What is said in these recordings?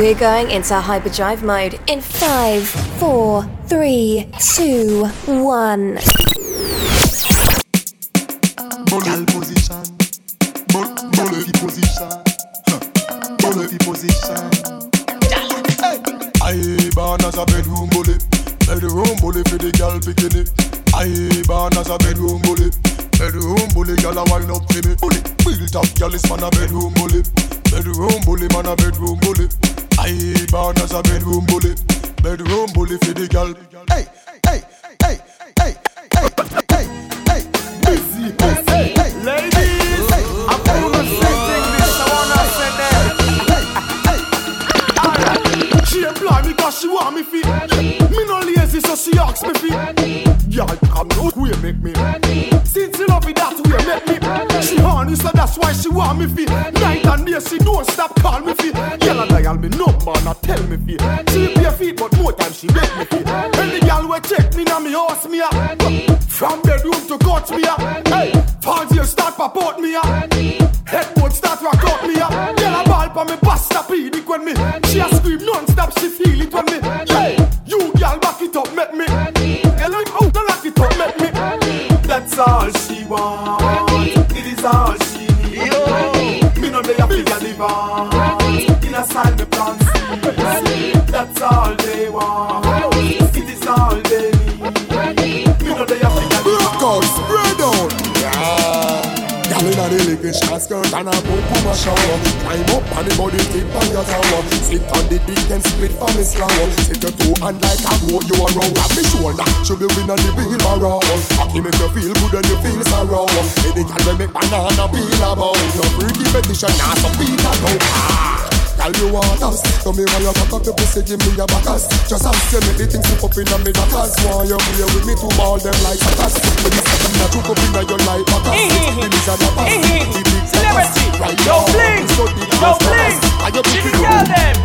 We're going into hyperdrive mode in five, four, three, two, one. Gal position, bullet position. I born as a bedroom bully, bedroom bully for the gal bikini. I born as a bedroom bully, bedroom bully a wind up for me. Bully, built up gal is man a bedroom bully, bedroom bully man a bedroom bully. I born as a bedroom bully, bedroom bully for the gal. Hey, hey, hey, hey, hey, hey, hey, hey, easy, hey, hey, Ladies, I'm gonna say this. I wanna say that. She employ me cause she want me fit. Me no lazy so she asks me fit. Y'all come no way make me. Since she love it that way make me. She horny so that's why she want me fit. Night and day she don't stop call me fit. Yell and dial me number not tell me fit. She a feet but more time she make me. And the girl will check me now me horse me a. From bedroom to court me a. Hey, fancy you start pop me a. Headboard start rock out me a. A ball for me pasta pedic when me. She a scream non-stop she feel it when me. Hey, you girl back it up make me. All she want. It is all she need. Me no dey a figure divorce. Living short skirt and a boom boom a shower. Climb up on the body tip on your tower. Sit on the dick and split for me slower. Sit your two hand like a boat you a row. Grab me shoulder, should be win on the barrow. Cocky make you feel good and you feel sorrow. Any girl we make banana peel about. No freaky petition, nah some beat a go. Ah. Girl, you want us. Tell me why you cock up your pussy, give me your backers Just ask you, make the things slip up inna me daughters Why you play with me to ball them like suckers When you see me, I choke up inna your like backers Finish a dappers, the big Celebrity, Right yo now, bling, so the yo bling. Are you Give picking the girl them.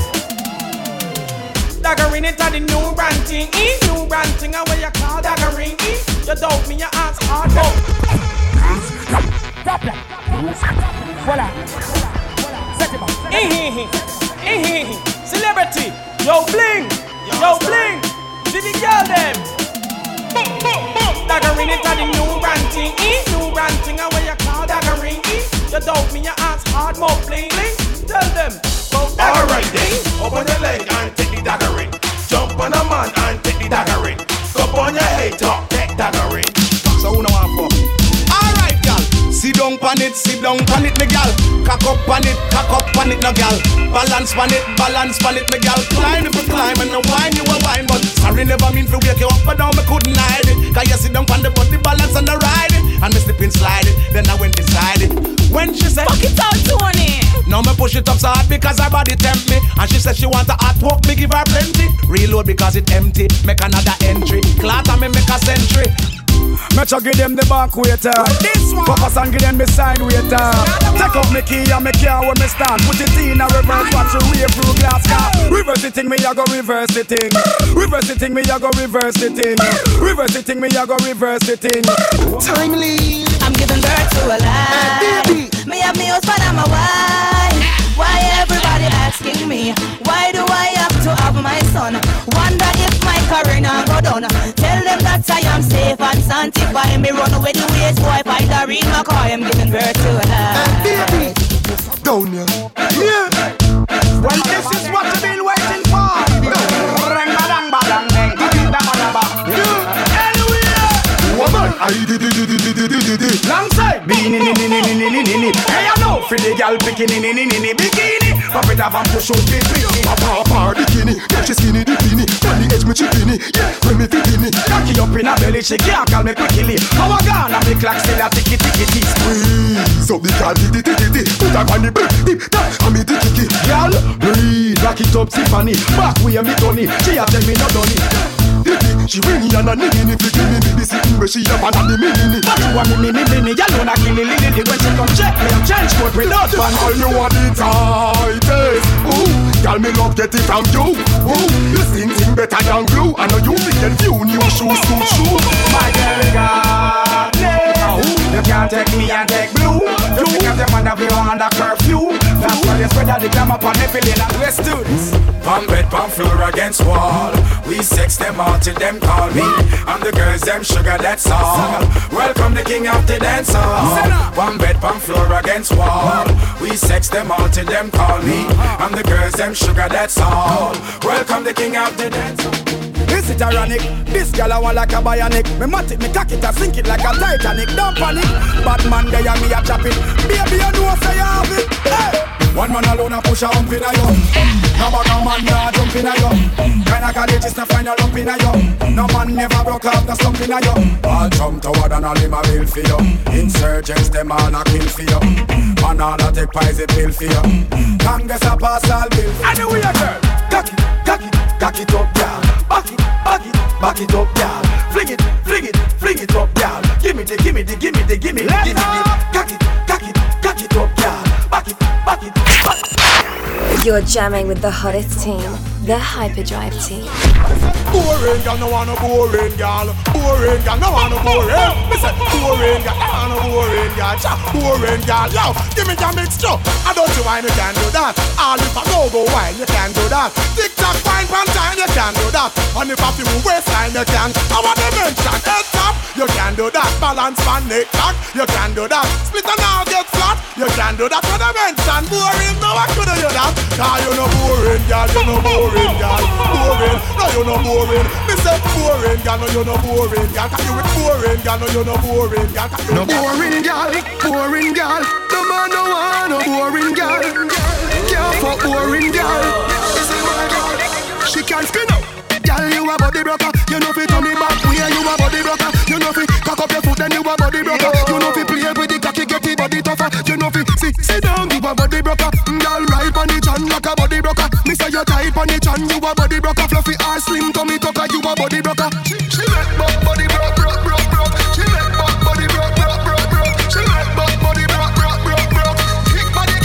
Daggering it at the new brand thing, eh? New brand thing, and what you call daggering, eh? You doubt me, you ask hard, no. Voilà. Celebrity, yo bling, yo bling. Give the girl them. Daggering it at the new brand thing, eh? New and what you call daggering, eh? You doubt me, you ask hard, more bling, bling. Tell them. Alright then, open your leg and take the daggering. Jump on a man and take the daggering. Cup on your head talk, take daggering. Down pan it, sit down pan it, me gal. Cock up pan it, cock up pan it, no gal. Balance pan it, balance pan it, me gal. Climb if you climb and no wine you a wine, but sorry never mean to wake you up, but down me couldn't hide it. Cause you sit down pan the body balance and the ride it, and me slip and slide it. Then I went inside it. When she said, Fuck it out, Tony. now me push it up so hard because her body tempt me And she said she want a hot walk, me give her plenty Reload because it empty, make another entry Clatter me make a century Me try give them the back waiter. This one. Focus and give them the side waiter. Take up me key and me car where me stand. Put it in a reverse, watch you wave through glass car. Reverse the thing, me I go reverse the thing. Reverse the thing, me I go reverse the thing. Reverse the thing, me I go reverse the thing. Timely I'm giving birth to a lie. Me have me husband and my wife. Why everybody asking me? Why do I have to have my son? Wonder if my career now go down. Tell them that I am safe and sanctified. Me run away the ways, boy. Find a real my car. I'm giving birth to a lie. Down here Yeah Well, this is what I've been waiting for. Long side, beanie ni ni ni ni ni ni ni ni. Hey, I know, for the girl picking ni ni ni ni ni bikini. Pop it off and push out the bikini. Papa papa bikini Yeah she skinny the bikini On the edge me chippini Yeah when me bikini Cocky up in her belly, she can't call me quickly. Gone and me clock still a ticky ticky tick. Squeeze up the it did it did Put her on the back Dip that And me the kicky Girl, breathe, rock it up, Tiffany. Back way me it. She a tell me it. Diddy She ring in and a nini If you give me baby sitting where she up and a the mini But you want me, me, me, me, you know not kill it, lily, when she come check me, I'm change code without All fun. you want the tightest eh? Ooh Girl me love get it from you Ooh You sing sing better than glue I know you think get few new shoes, shoes, shoes My girl got it. You can't take me and take blue. Just because them under be under curfew. That's why they spread out the glamour upon the feeling and let's do this. Pump bed, pump floor against wall. We sex them all till them call me. I'm the girls, them sugar, that's all. Welcome the king of the dance hall. One bed, pump floor against wall. We sex them all till them call me. I'm the girls, them sugar, that's all. Welcome the king of the dance hall. This is it ironic? This girl I want like a bionic. Me mat it, me cock it, I sink it like a Titanic. Don't panic. Bad man, they and me a chop it. Baby, you know say you have it. Hey. One man alone a push a hump in a yo. No bag no man nah jump in a yo. Kinda college is no find a lump in a yo. No man never broke off the stump in a yo. All jump toward and all him a bill for you. Insurgents them all a kill for you. Man all a take poison pill for you. Congress a pass all bill. Anyway, girl, cock it, cock it, cock it up, yeah. Back it, back it, back it up, y'all. Fling it, fling it, fling it up, y'all. Give me the, give me the, give me the, give me the, give me the. Cock it, cock it, cock it up, y'all. Back it, back it. You're jamming with the hottest team, the Hyperdrive team. Boring girl, no want boring girl. Boring girl, no want boring. Me say boring girl, no want boring girl. Boring girl, yo, give me your mixture. I don't you can do that. All if I go go wine, you can do that. Tick tock, fine time, you can do that. And if I feel waistline, you can. Head top, you can do that. Balance neck cock, you can do that. Split and get flat, you can do that. When I mention boring, no I couldn't do that. You no boring girl, you no boring girl. Boring, no you no boring. Me say boring girl, no you no boring girl. Cause you with boring girl, no you no boring girl. Cause you No boring girl, boring girl. No man no want no boring girl. Can't fuck boring girl. She can spin up. Girl, you a body broker. You know fi turn it back way. You a body broker. You know fi cock up your foot, then you a body broker. You know fi play with the cocky, tougher. You know fi sit, sit down, you a body broker. Girl, ride on the chan like a body broker. Me say you tight on the chan, you a body broker. Fluffy ass, slim tummy tucker, you a body broker. She, she make buck body broke, broke, broke, broke. She make buck body broke, broke, broke, broke. She make buck body broke, broke, broke, broke.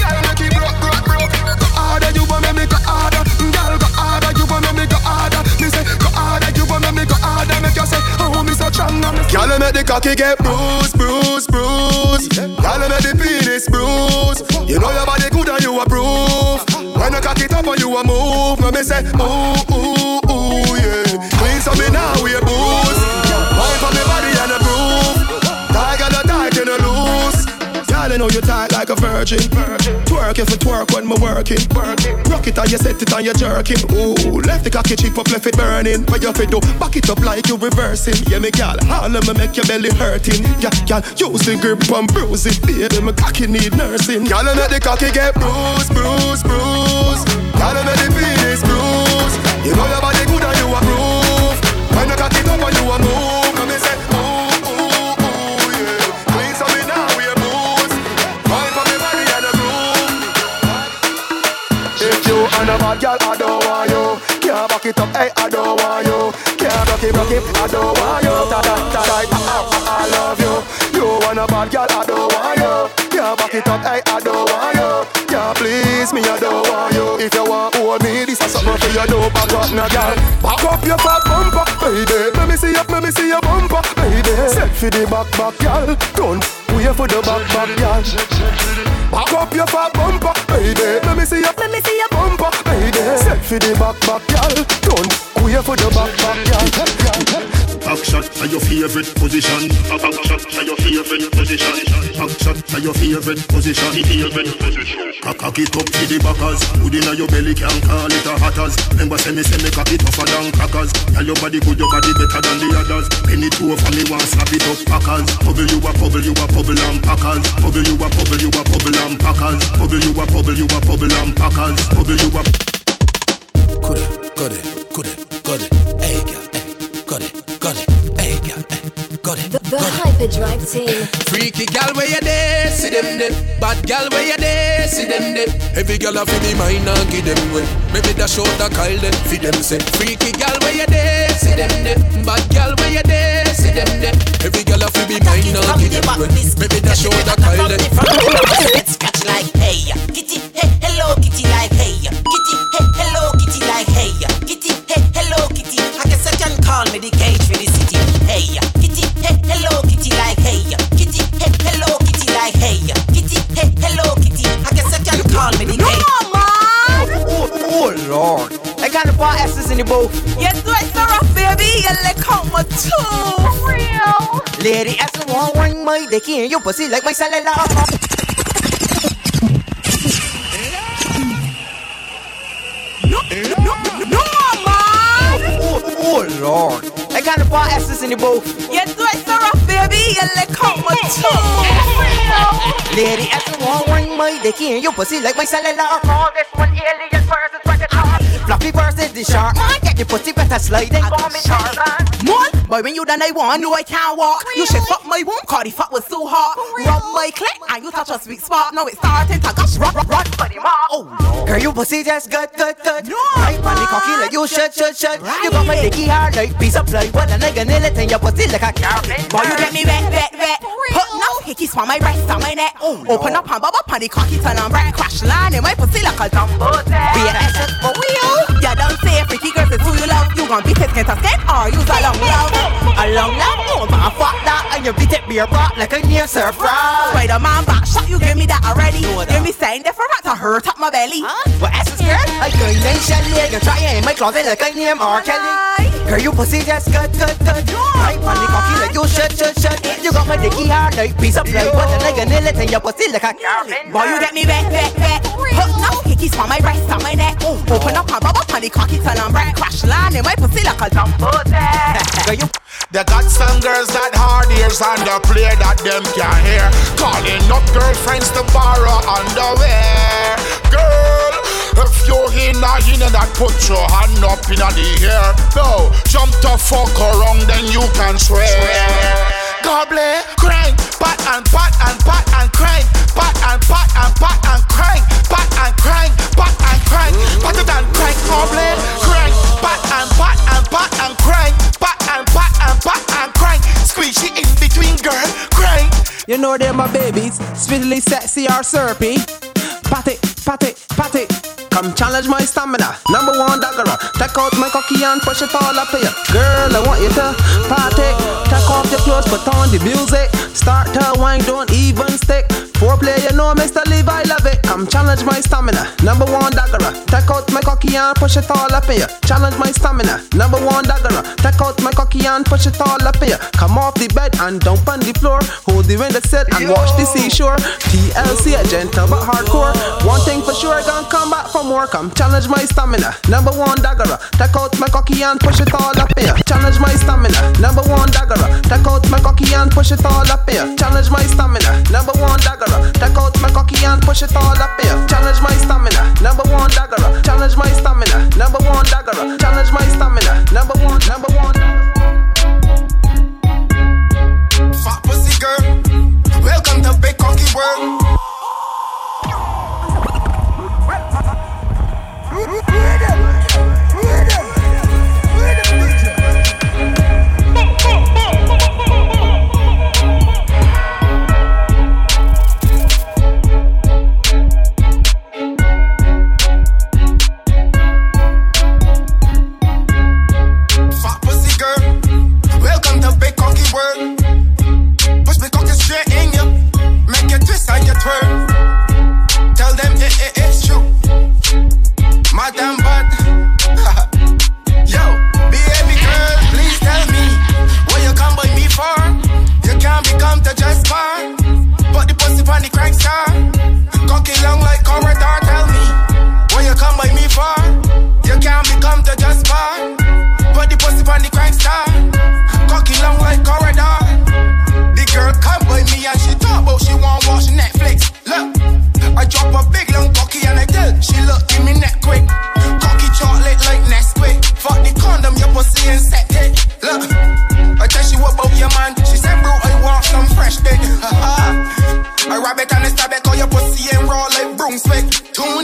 Girl, make it broke, broke, broke. Go harder, you want me, me go harder. Girl, go harder, you want me, me go harder. Me say go harder, you want me, me go harder. Make you say, oh, me so strong, me Girl, make the cocky get bruised, me say ooh ooh ooh yeah. Clean so me now we a boost. Wine for me body and a groove. Tiger the tight you no loose. Girl, you know you tight like a virgin. Twerk if you twerk when me working. Rock it and you set it and you jerking. Ooh, left the cocky chip up, left it burning. Where you fit do, back it up like you reversing. Yeah, me gal, all of me make your belly hurting. Yeah, gal, use the grip and bruise it, baby. My cocky need nursing. Gal, make the cocky get bruised, bruised, bruised. Gal, make the penis bruised. You know your body good and bad girl, I don't want you. Can't back it up, hey, I don't want you. Can't rock it, rock it, I don't want you. Ta ta ta ta, I, I, I love you. You want a bad girl, I don't want you. Can't back it up, hey, I don't want you. Can't please me, I don't want you. If you want hold me, this is something for you do. Back up, now, girl. Back up your fat bumper, baby. Let me see you, let me see your bumper, baby. Set for the back, back, girl. Don't wait for the back, back, girl. Back up your fat bumper, baby. Let me see your, let me see your bumper, baby. Set for the back, back, girl. Don't wait for the back, back, girl. Back shot to your favorite position. Back shot to your favorite position. Back shot to your favorite position. Cock it up to the backers. Good inna your belly can call it a hatters. Remember say me say me cock it tougher than crackers. Tell your body good, your body better than the others. Penny two for me want slap it up packers. Bubble you a bubble, you a bubble and packers. Bubble you a bubble, you a bubble and packers. Bubble you a bubble, you a bubble and packers. Bubble you a. It. Hey, girl, hey, got it, got it. Hey, girl, hey, got it. The, the Hyperdrive team. Freaky gal where you there, see them there. Bad gal where you there, see them there. Every gal a fi be mine and give them way. Maybe the show the Kyle them fi them say. Freaky gal where you there, see them there. Bad gal where you there, see them there. My dick in your pussy like my man. Oh, oh Lord. I got the bar asses in the booth. You do it so rough, baby. You out my tooth. Lady won't ring my dick in your pussy like my cellular. Call this one alien versus versus the shark. Man, get your pussy better sliding. Man, boy, when you done I want, know I can't walk. You should fuck my womb, cause the fuck was so hot. Rub my clit, and you touch a sweet spot. Now it's starting to gush, run, run, run, buddy, ma. Oh, oh. Lord. Girl, your pussy just good, good, good. No. Right on the cocky like you should, should, should. Right. You got my dicky hard like piece of plywood, and I nigga nail it in your pussy like a carpet. Boy, you get me wet, wet, wet. Put no hickeys for my breast on my neck. Oh, Open up and bubble on the cocky, turn on back, crash line in my pussy like a dumbo Be an essence for real. You you love. You gon' beat it skin to skin or use a long love. A long love, oh my fuck that, and you beat it beer brought like a near surf rod. Spider Man back shot, you give me that already. Know that. Give me saying different to hurt up my belly. Huh? What essence, girl? I go name Shelly, you try in my closet like I name R. Kelly. Girl, you pussy just good, good, good. Right on the cocky like you should, should, should. You got my dicky hard like piece of plywood, and I can nail it in your pussy like a carpet. Boy, you get me wet, wet, wet. Put no hickeys for my breast on my neck. Open up and bubble on the cocky, turn on back, crash line in my pussy like a dumbo Girl, you They got some girls that hard ears and the play that them can hear. Calling up girlfriends to borrow underwear. Girl, if you're in a in that, put your hand up in the air. No, jump to fuck around, then you can swear. Gobble, crank, pat and pat and pat and crank, pat and pat and pat and crank, pat and crank, pat and crank, pat and crank, my babies, sweetly sexy or syrupy. Pat it, pat it, pat it. Come challenge my stamina. Number one dagger. Take out my cocky and push it all up here. Girl, I want you to party. Take off your clothes, put on the music. Start to wine, don't even stick. Foreplay, you know, Mr. Levi, love it. Come challenge my stamina. Number one dagger. Take out my cocky and push it all up in here. Challenge my stamina. Number one dagger. Take out my cocky and push it all up in here. Come off the bed and dump on the floor. Hold the window set and watch the seashore. TLC, a gentle but hardcore. One thing for sure, gonna come back from work. Come challenge my stamina. Number one dagger. Take out my cocky and push it all up in here. Challenge my stamina. Number one dagger. Take out my cocky and push it all up here. Challenge my stamina. Number one dagger. Take out my cocky and push it all up here. Challenge my stamina. Number one dagger. Challenge my stamina. Number one dagger. Challenge my stamina. Number one. Number one. Fat pussy girl, welcome to Big Cocky World. World. Push me cocky straight in you, make you twist and you twirl. Tell them it, it, it's true. Madam bad. Yo, baby girl, please tell me what you come by me for. You can't become to just bar, but the pussy on the crank star. Cocky long like corridor. Tell me what you come by me for. You can't become to just bar, but the pussy on the crank star. Drop a big long cocky and I tell she look give me neck quick. Cocky chocolate like Nesquik. Fuck the condom, your pussy insected. Look, I tell she what about your man. She said, bro, I want some fresh dick. I rub it and I stab it, call your pussy and raw like broomstick. Tuna.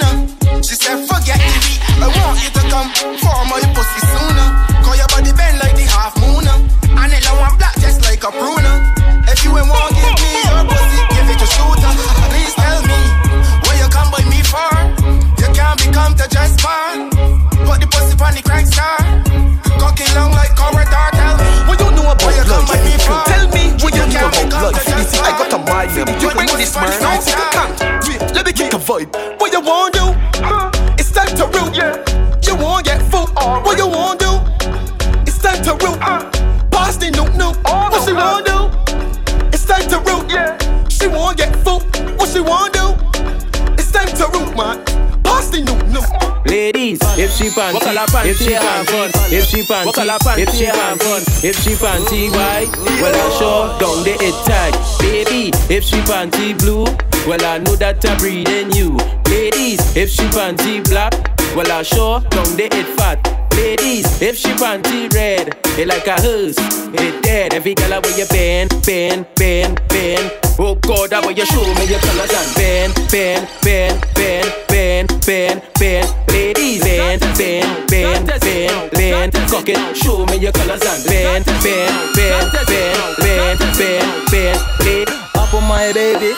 She panty, if she have fun, if she panty, if she have fun, if she panty white, well I sure down the it tag. Baby, if she panty blue, well I know that I breed in you. Ladies, if she panty black, well I sure down the it fat. Ladies, if she panty red, it like a hearse, it dead. Every girl where you bend, bend, bend, bend. Oh God, I want you show me your colors and bend, bend, bend, bend, bend, bend, bend. Ladies, bend, bend, bend, bend, bend. Cock it, show me your colors and bend, bend, bend, bend, bend, bend, bend. Ladies. Up on my baby,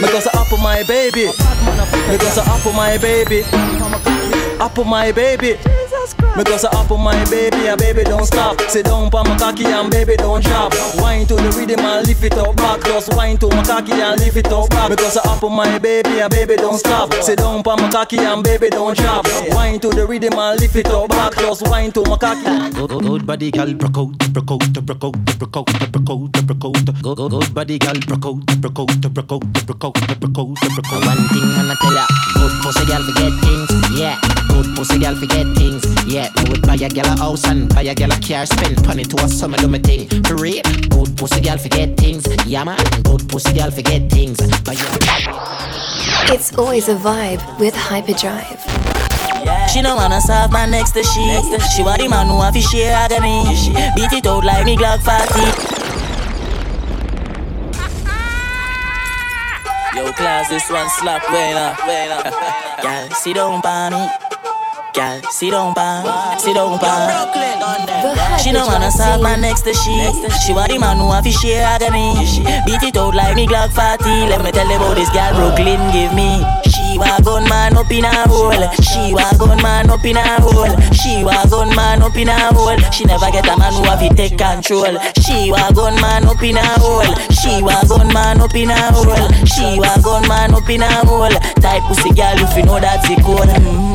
because I up on my baby, because I up on my baby, up on my baby. Because I up on my baby, and baby don't stop. Sit down pa my cocky and baby don't drop. Wine to the rhythm and lift it up back. Just wine to my cocky and lift it up back. Because I up on my baby, and baby don't stop. Sit down pa my cocky and baby don't drop. Wine to the rhythm and lift it up back. Just wine to my cocky. Good, good, good body, girl, broke out, broke out, broke out, broke out, broke out, broke out. Good, good, good body, girl, broke out, broke out, broke out, broke out, broke out, broke out. One thing I'ma tell ya, good pussy girl forget things, yeah. Good pussy girl forget things, yeah. Me would buy a girl a house and buy a girl a car, spend money to a summer do me thing. For real, good pussy girl forget things, yeah man. Good pussy girl forget things. Buy a It's always a vibe with Hyperdrive. Yeah. She don't wanna serve my next to she. She want the man who have to share agony. Beat it out like me Glock 40. Yo, class, this one slap way up, uh, way up. Uh. Girl, sit down by me. Girl, sit down by, sit down by. She don't wanna serve man next to she. She want the man who have share agony. Beat it out like me Glock 40. Let me tell you about this girl Brooklyn give me. She wa gun man up in a hole. She wa gun man up in a hole. She wa gun man up in a hole. She never get a man who have to take control. She wa gun man up in a hole. She wa gun man up in a hole. She wa gun man up in a hole. Type pussy girl if you know that's the code. Mm.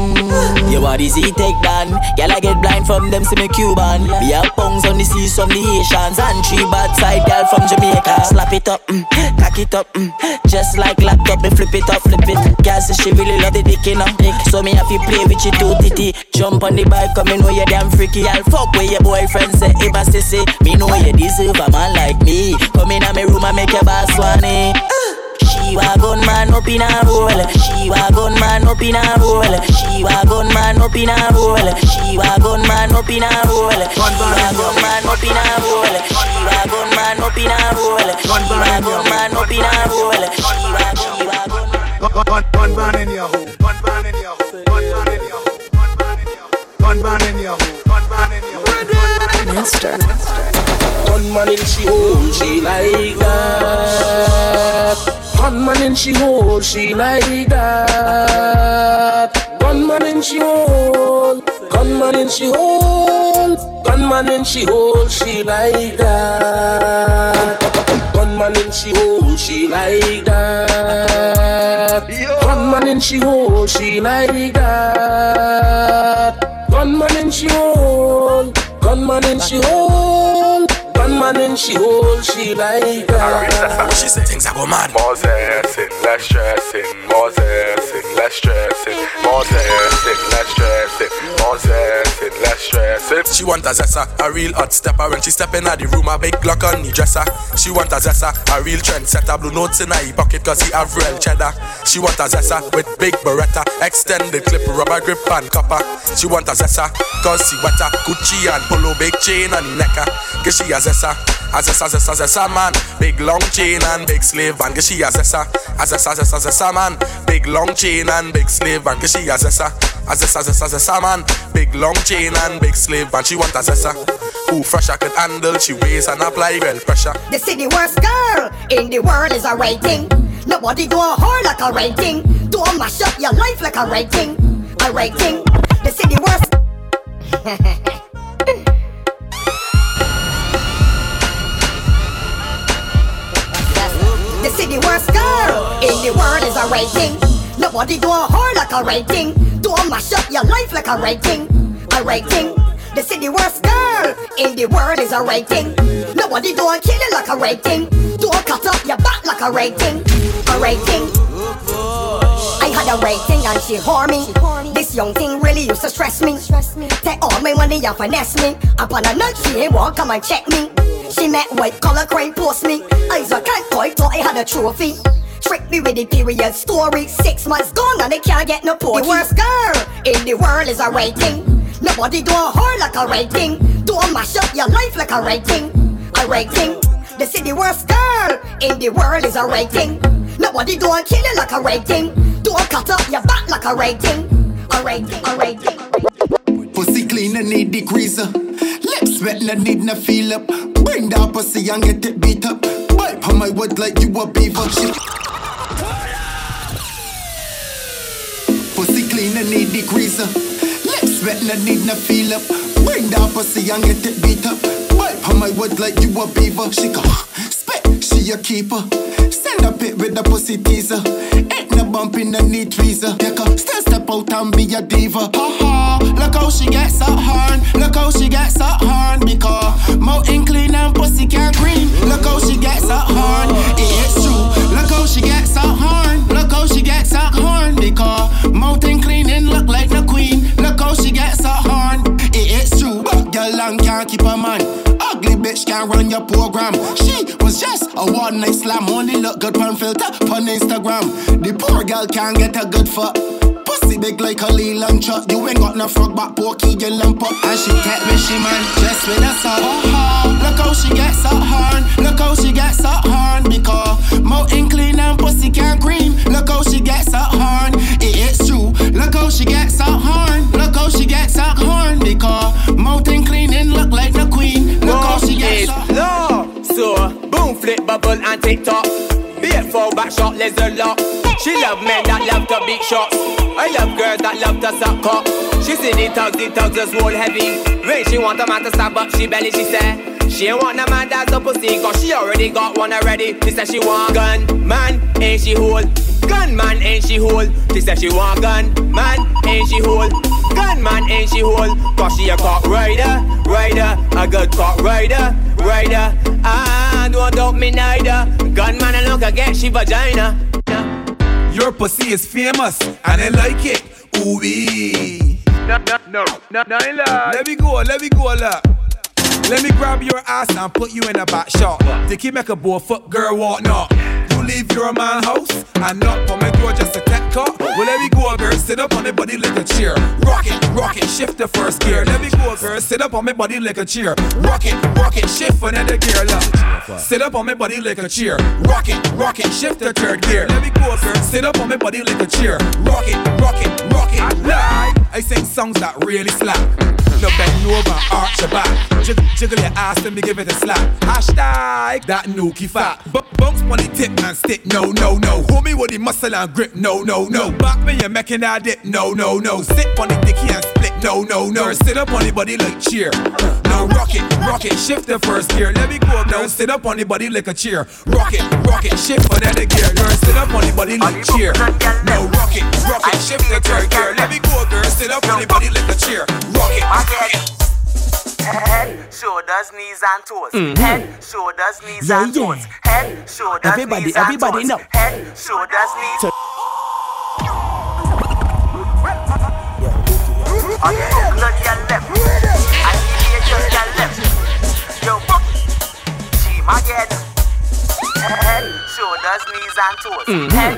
Your body see take down. Girl I get blind from them see me Cuban. Be a pungs on the seas from the Haitians and three bad side girl from Jamaica. Slap it up, mm, cock it up, mm, just like laptop. Me flip it up, flip it. Girl say she really love the dick, you know. So me have to play with you two titty. Jump on the bike, come me know you damn freaky. I'll fuck with your boyfriend say if I say me know you deserve a man like me. Come in me room and make your boss swanny. She wa gun man up in a hole. She wa gun man up in a hole. She wa gun man up in a hole. She wa gun man up in a hole. She wa gun man up in a hole. She wa gun man up in a hole. She wa gun man up in a hole. She wa she wa gun. Gun, gun man in your hole. Gun man in your hole. Gun man in your hole. Gun man in your hole. Gun man in your hole. Master. Gunman in she hole, she like that. Gunman in she hole, she like that. Gunman in she hole, gunman in she hole, gunman in she hole, she like that. Gunman in she hole, she like that. Gunman in she hole, she like that. Gunman in she hole, gunman in she hole. Gunman in she hole, she like that. She said things I go mad. More zessing, less stressing. More zessing, less stressing. More zessing, less stressing. More zessing, less stressing. She want a zessa, a real hot stepper. When she step in the room, a big Glock on the dresser. She want a zessa, a real trendsetter. Blue notes in her pocket cause he have real cheddar. She want a zessa with big beretta. Extended clip, rubber grip and copper. She want a zessa cause she wetter. Gucci and polo, big chain on the necker. Ah. Cause she a zessa, a zessa, zessa, zessa man. Big long chain and big slave and she a zessa. A zessa, zessa, zessa man. Big long chain and big slave and she a zessa. A zessa, zessa, zessa man. Big long chain and big slave and she want a zessa. Who fresh I could handle, she weighs and apply well pressure. The city worst girl in the world is a rating. Nobody do a whore like a rating. Do a mash up your life like a rating. A rating. The city worst. girl in the world is a rating. Nobody go hard like a rating. Don't mash up your life like a rating. A rating. They say the worst girl in the world is a rating. Nobody don't kill it like a rating. Don't cut up your back like a rating. A rating. I had a rating and she whore me. This young thing really used to stress me. Take all my money and finesse me. Upon a night she ain't walk, come and check me. She met white collar crime post me. Eyes I can't quite thought I had a trophy. Trick me with the period story. Six months gone and they can't get no point. The worst girl in the world is a rating. Nobody do a whore like a rating. Don't mash up your life like a rating. A rating. They say the worst girl in the world is a rating. Nobody do a killing like a rating. Don't cut up your back like a rating. A rating. A rating. A rating. Pussy clean and need degreaser. Lips wet and need no feel up. Bring that pussy and get it beat up. Wipe on my wood like you a beaver. Shit. Pussy clean and need degreaser. Lips wet and need no feel up. Bring that pussy and get it beat up. Wipe on my wood like you a beaver. She go spit, she a keeper. Send a bit with a pussy teaser. It Bump in the knee tweezer. Decker, step, step out and be a diva. Ha ha, look how she gets up horn. Look how she gets her horn. Because mountain clean and pussy can green. Look how she gets up horn. It is true. Look how she gets up horn. Look how she gets her horn. Because mountain cleaning look like the queen. bitch can't run your program. She was just a one night slam, only look good on filter on Instagram. The poor girl can't get a good fuck. Pussy big like a Leyland truck. You ain't got no frog but porky you lump up. And she kept me, she man, just with a song. Uh-huh. Look how she gets up horn. Look how she gets up horn. Because mountain clean and pussy can't cream. Look how she gets up horn. It is true. Look how she gets up horn. Look how she gets up horn. Because mountain cleaning look like the queen is. So, boom, flip, bubble, and TikTok. Be a four back shot, laser a. She love men that love to big shots. I love girls that love to suck cock. She see the tugs, the tugs are small, heavy. When she want a man to stop up, she belly, she say. She ain't want no man that's a pussy, cause she already got one already. She said she want gun, man, ain't she whole. Gun man ain't she whole. She said she want gun, man, ain't she whole. Gun man ain't she whole. Cause she a cock rider, rider, a good cock rider, rider. Ah, don't doubt me neither. Gun man I look I get she vagina. Your pussy is famous and I like it. Ooh wee. No, no, no, no, no, no. Let me go, let me go, look. Let me grab your ass and put you in a back shot. Dicky make a boy fuck girl walk not leave your man house and not on my door just a tech car. Well, let me go, girl, sit up on my body like a chair. Rock it, rock it, shift the first gear. Let me go, girl, sit up on my body like a chair. Rock it, rock it, shift another gear. Look. Sit up on my body like a chair. Rock it, rock it, shift the third gear. Let me go, girl, sit up on my body like a chair. Rock it, rock it, rock it. I, sing songs that really slap. No bend over, arch your back. Jiggle, jiggle your ass, let me give it a slap. Hashtag that nookie fat. B- bounce on the tip and stick, no, no, no. Hold me with the muscle and grip, no, no, no. Back me and making that dip, no, no, no. Sit on the dicky and split, no, no, no. Sit up on the body like cheer. Now rock it, rock it, shift the first gear. Let me go up now, sit up on the body like a cheer. Rock it, rock it, shift for that gear. Girl, sit up on the body like cheer. Now rock it, rock it, shift the third gear. Let me go up, girl, sit up on the body like a cheer. Rock it, rock it. Head, shoulders, knees and toes. Mm-hmm. Head, shoulders, knees yeah, and yeah. toes. Head, shoulders, everybody, knees everybody and toes. Everybody, Head, shoulders, knees. So- Head, shoulders, knees and toes. Mm-hmm. Head,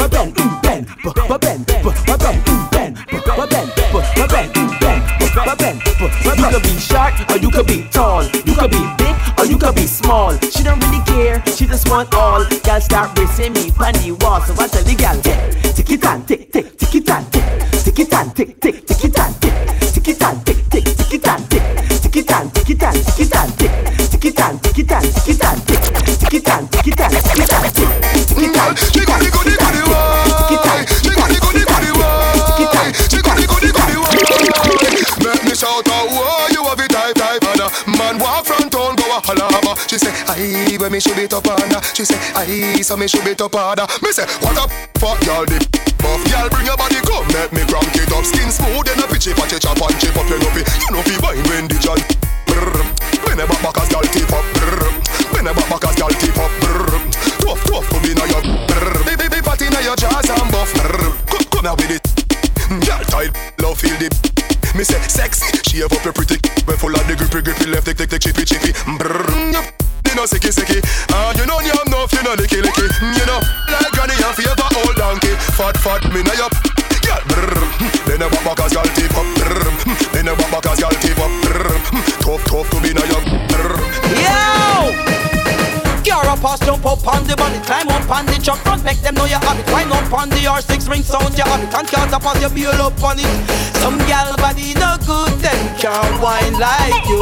could be short or you could be tall. You could be big or you could be small. She don't really care, she just want all. Y'all start racing me on the wall, so I tell the gal, tick, tick it and tick, tick, tick it and tick, tick it and tick, tick, tick it and tick, tick it and tick, tick, tick it and tick, tick it and tick it and tick it and tick, tick it and tick it and tick it and tick, tick it and tick it and tick it and tick. She say, aye, when me should be top on. She say, aye, so me should be top on. Me say, what up, fuck y'all dip. Buff girl, bring your body come, let me crank it up. Skin smooth and a pitchy patchy chop and chip up. You know you know fi wine when the judge. When a back as girl tip up. When a back as girl tip up. Tough, tough, come in your. Baby, baby, fat in your jaws and buff. Come, come here with it. Mm, girl tight, love feel the. Me say sexy, shave up your pretty. When full of the grippy, grippy left, tick, tick, tick, chippy, chippy. Mm, brrr, mm, you know sicky, sicky. And you know have enough, you know licky, licky. You know, like granny and favor old donkey. Fat, fat, me know you. Girl, brrr. Then a back as girl tip up. Brrr. Then a back back as girl tip up. Pass jump up on the body, climb up on the truck front, make them know you have it. Wind up on the R6 ring sound, you have it. And can't pass your bill up on it. Some gal body no good, them can't wine like you.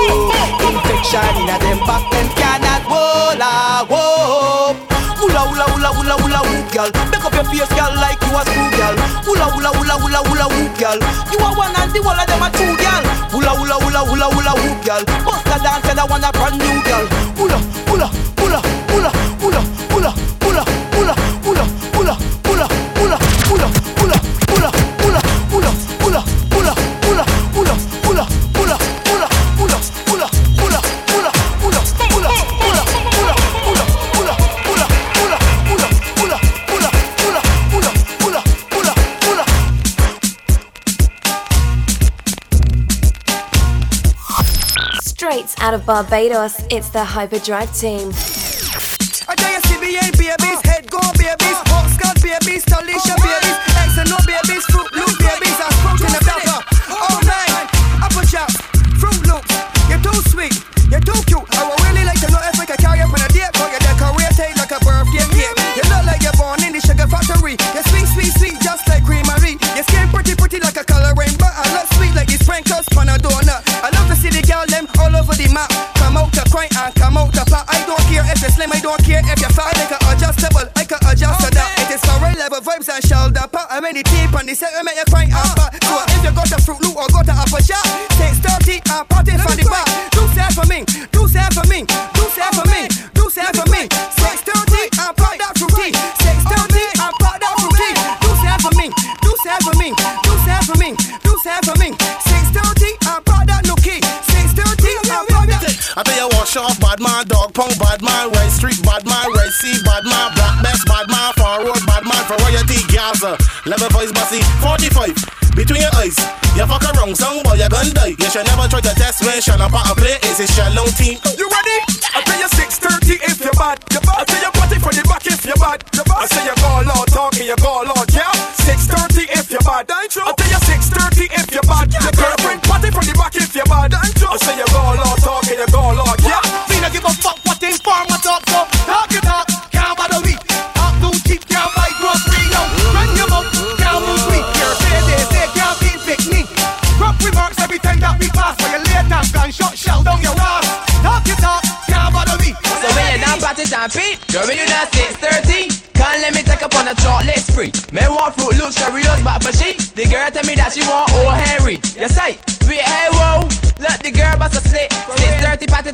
Infection in a them back, them cannot roll a whoop. Hula hula hula hula hula hoop, girl. Make up your face, girl, like you a screw, girl. Hula hula hula hula hula hoop, girl. You are one and the whole of them are two, girl. Hula hula hula hula hula hoop, girl. Bust a dance and I want a brand new girl. Hula hula out of Barbados, it's the Hyperdrive team. Abigail babies, head go babies, Hopscotch babies, Talisha oh, babies. Level voice bossy, 45, between your eyes, you fuck around, some boy you gon' die, you should never try to test me, shall not part a play, it's a shallow team. You ready? I tell you 630 if you're bad. I tell you party for the back if you're bad. I say you go loud talking, you go loud, yeah. 630 if you're bad. I tell you 630 if you're bad. Your girlfriend party for the back if you're bad. I say you down party champagne, girl when you done 630 Can't let me take up on a chocolate spree Me want Froot Loops, Cheerios, but for she The girl tell me that she want old Henry Yes I, wait hey whoa. Let the girl bust a slit. 630 party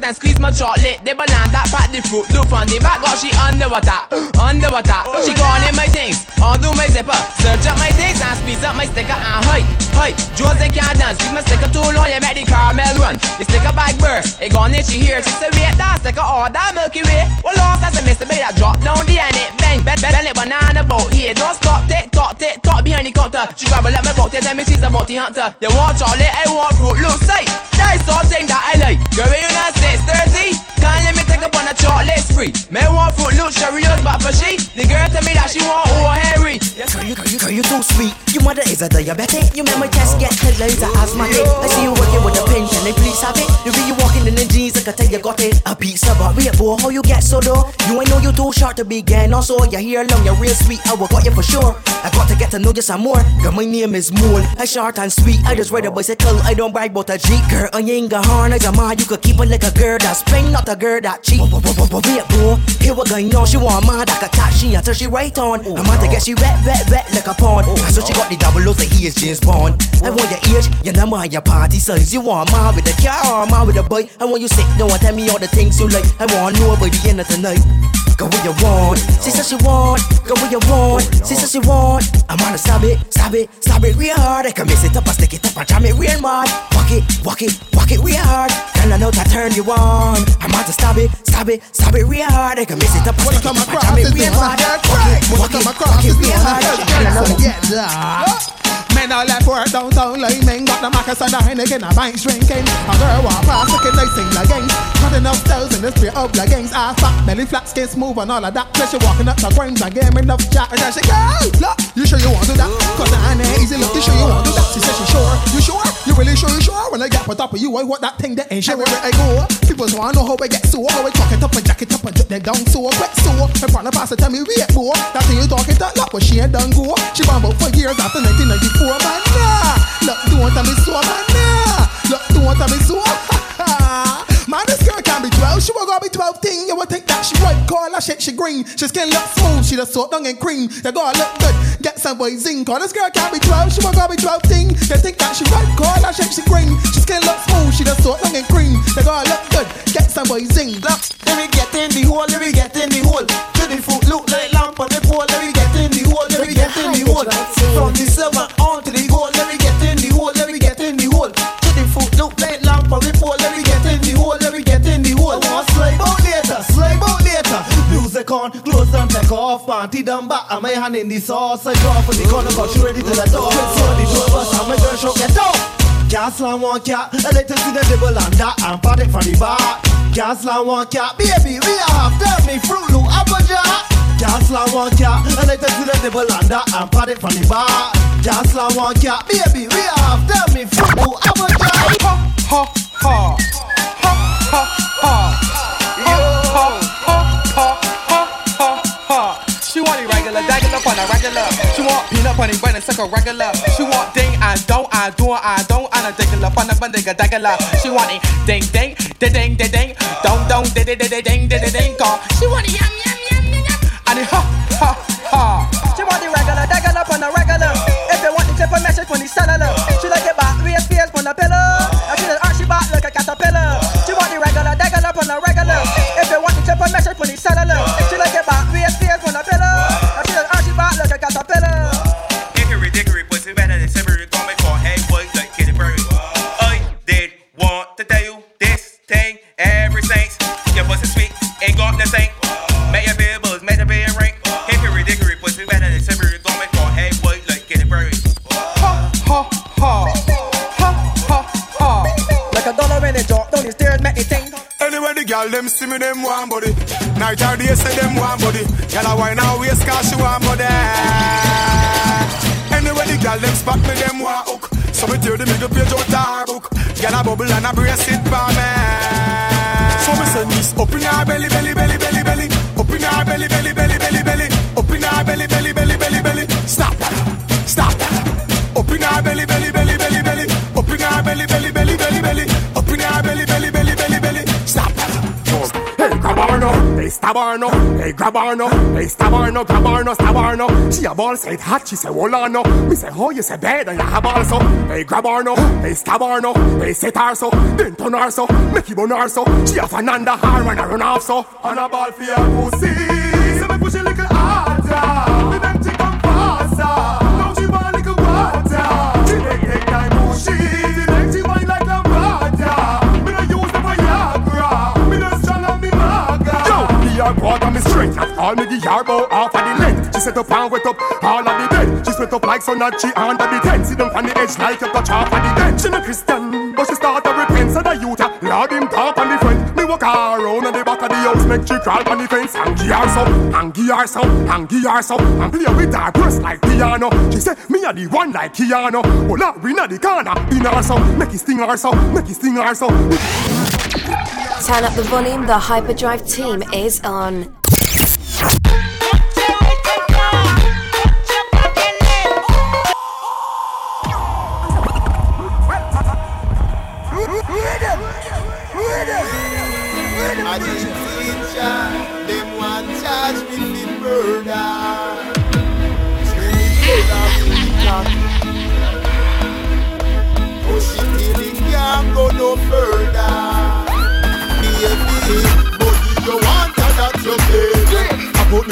and squeeze my chocolate. The banana that pat the fruit loop on the back Got she underwater, underwater She gone in my things, undo my zipper. Search up my things and squeeze up my sticker and height Height, Jose can't dance Squeeze my sticker too long, you make the caramel run. The sticker bag burst, it gone in she here She say wait, that sticker all that Milky Way. Well lost as a mister, made that drop down the end it bang Bet, bet, bet, banana boat. Here Don't stop, tick, tock, tick, tock behind the counter. She grab a let me boat, tell me she's a bounty hunter You want chocolate, I want fruit, look sight That's something that I like. Girl, you not 630 it's Thursday. Kanye take up on a chocolate spree Me want fruit, look, Cheerios, but for she The girl tell me that she want old Henry Girl, you, girl, you, girl, you too sweet. Your mother is a diabetic. You make my chest get headlines are asthmatic. I see you working with a pen, can I please have it? You be you walking in the jeans, I can tell you got it. A pizza, but wait, boy, how you get so though? You ain't know you too short to be begin. Also, your hair long, you're real sweet. I will got you for sure. I got to get to know you some more. Girl, my name is Mool. I short and sweet. I just ride a bicycle. I don't brag about a G. Girl, I ain't got horn. I got man. You could keep it like a girl that's plain, not a girl that cheap. But, but wait, boy, here what going on? She want man that can touch she until she right on. Oh, I'm out to get she wet, wet, wet like a pond. Oh, so she got the double O's that he is James Bond. I want your age, your number, and your party size. You want man with a car or man with a boy. I want you sick, know and tell me all the things you like. I want know by the end of the night. Go where you want, oh, she says she want. Go where you want, she says she want. I'm gonna stab it, stab it, stab it real hard. I can mess it up, I stick it up, I jam it real mad. Walk it, walk it, walk it real hard. Girl, I know that turn you on. I'm about to stab it, stab it, stab it real hard. I can mess it up, it up, I jam it real mad. Walk it, walk it, walk it real hard. Know that. Men are left work downtown men Got the Marcus and the Heineken, a pint drinking A girl walk past looking like sing the gangs Cutting up styles in the street up the gangs I fat, belly flat, skin smooth and all of that Plus she walking up the grind and game enough chat And then she girl, look, you sure you want to do that? Cause I ain't easy, look, you sure you want to do that? She said she sure, you sure? You really sure, you sure? When I get put up of you, I want that thing that ain't sure where I go. People wanna know how I get so How I talk it up and jack it up and drip them down so quick so My partner pastor tell me wait boy That thing you talking that lot, but she ain't done go She been for years after 1994 man, nah. Look, don't tell me so, man, nah. Look, don't tell me so be 12 She will gonna be 12 thing. You would think that she white, call her shit, she green. She skin look smooth, she the soap, dung and cream. They gotta look good, get some boy zing Cause this girl can't be 12 She will gonna be 12 thing. They think that she white, call her shit, she green. She skin look smooth, she the soap, dung and cream. They gotta look good, get some boy zing Look, let me get in the hole, let me off Panty down back, and my hand in the sauce I draw for the corner, got you ready to the door. So the door bust, and my girl show get off Can't slam one cat, I like to the dribble and that And it from the back Can't slam one cat, baby, we have Tell me Froot Loop, apple jar. Can't slam one cat, I like to the dribble and that And it from the back Can't slam one cat, baby, we have Tell me Froot Loop, apple ha, ha Ha, ha, ha Ha, ha, ha, ha Ha, ha, on a regular. She want peanut bunny when it's like a regular. She want ding and don't, I do, I don't, and a digger up on a bandiga. She want it ding, ding, ding, ding, ding, ding, don't, don't, ding, ding, ding, ding, ding, ding, call. She want it yum, yum, yum, yum, yum, and it ha, ha, ha. She want the regular, up on a regular. If you want the tip of message when the cellular, she like it back, raise face on the pillow. And she the arch, she back like a caterpillar. She want the regular, up on a regular. If you want the tip of message when the cellular, she like them see me, them want body. Night or day, say them want body. Girl, I wine and waist, cause she want body. Anyway, the girl them spot me, them want hook. So me tear the middle page out her book. Girl, a bubble and a brace it for me. So me send this up in her belly, belly, belly, belly, belly. Up in her belly, belly, belly, belly, belly. Up in her belly, belly, belly, belly, belly. Stop stop. Up in her belly, belly, belly, belly, belly. Up in her belly, belly, stab her no, grab her no, stab her no. She a ball say it hot, she say hold on no. Me say oh, you say bad and you have also. Hey, grab her no, hey, stab her no, hey, set her so, then turn her so, make you her. She a Fernanda her when I run off so. On a ball for your pussy, so me push a little harder. Me them come faster. Ah. Water. All me the yard bow off of the length. She set up and wet up all of the bed. She sweat up like sun and she under the tent. Sit down on the edge like you got off of the bench. She no Christian, but she start to repent. So the youth, Lord him talk on the front. Me walk her around at the back of the house, make she crawl on the fence. And give her so, and give her so, and give her so, and play with her breast like piano. She say, me a the one like Keanu. Well, that we not the corner, in her so, make it sting her so, make it sting her so. Turn up the volume, the Hyperdrive team is on. Go no further.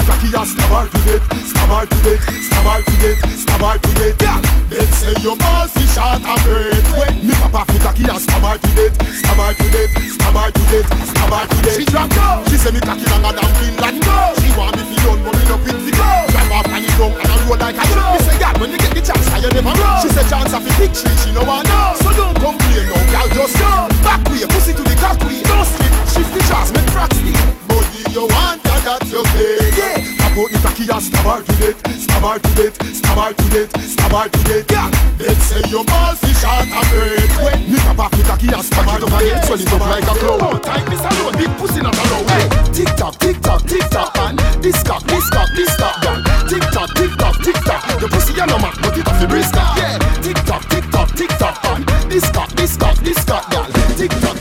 Stab her to death, stab to death, stab to death, stab to death. Yeah, they say your balls is short and great. When me papa fi cocky and stab her to death, stab her to death, stab her to death, stab her to death. She drop go. She say me cocky longer than Finland. Go. She want me fi done, but me no quick fi go. Drive off and it down and I roll like a drum. Me say, God, when you get the chance, I you never know. She say, chance of a big tree, she no want know. So don't complain, no, girl, just go. Back way, pussy to the cock way. Don't slip, shift the chance, make steep. Body you want, that your play. Yeah, pop out the cocky and stab her to death, stab her to death, stab her to death, stab her to death. Yeah, they say your balls is short and great. When me pop off the cocky and stab her to death, swell it up like a clown. Time this alone, big pussy not alone. Hey, tick tock, tick tock, tick tock, and this cock, this cock, this cock, girl. Tick tock, tick tock, tick tock. The pussy you no man, but it off the brisk Yeah, tick tock, tick tock, tick tock, and this cock, this cock, this cock, girl. Tick tock,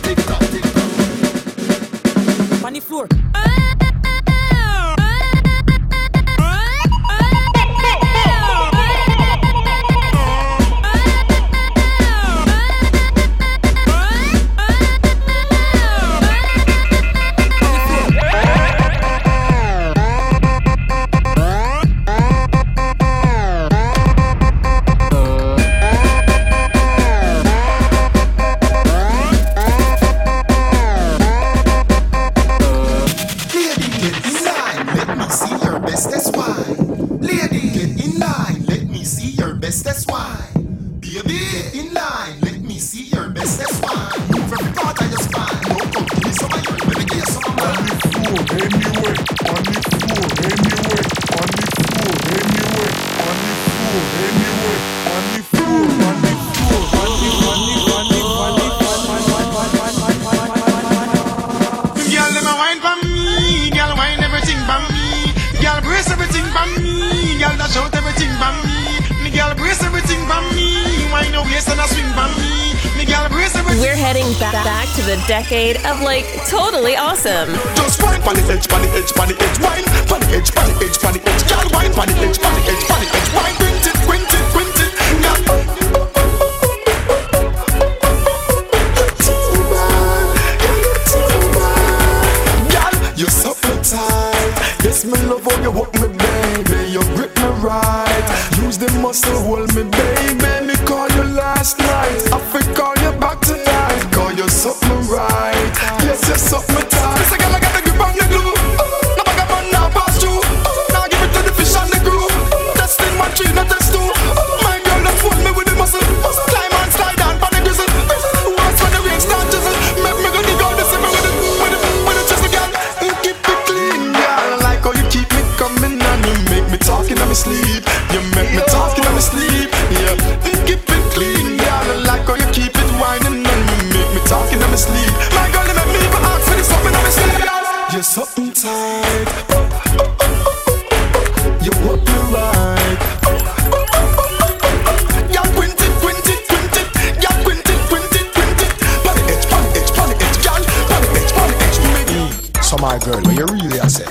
girl, what you really a say?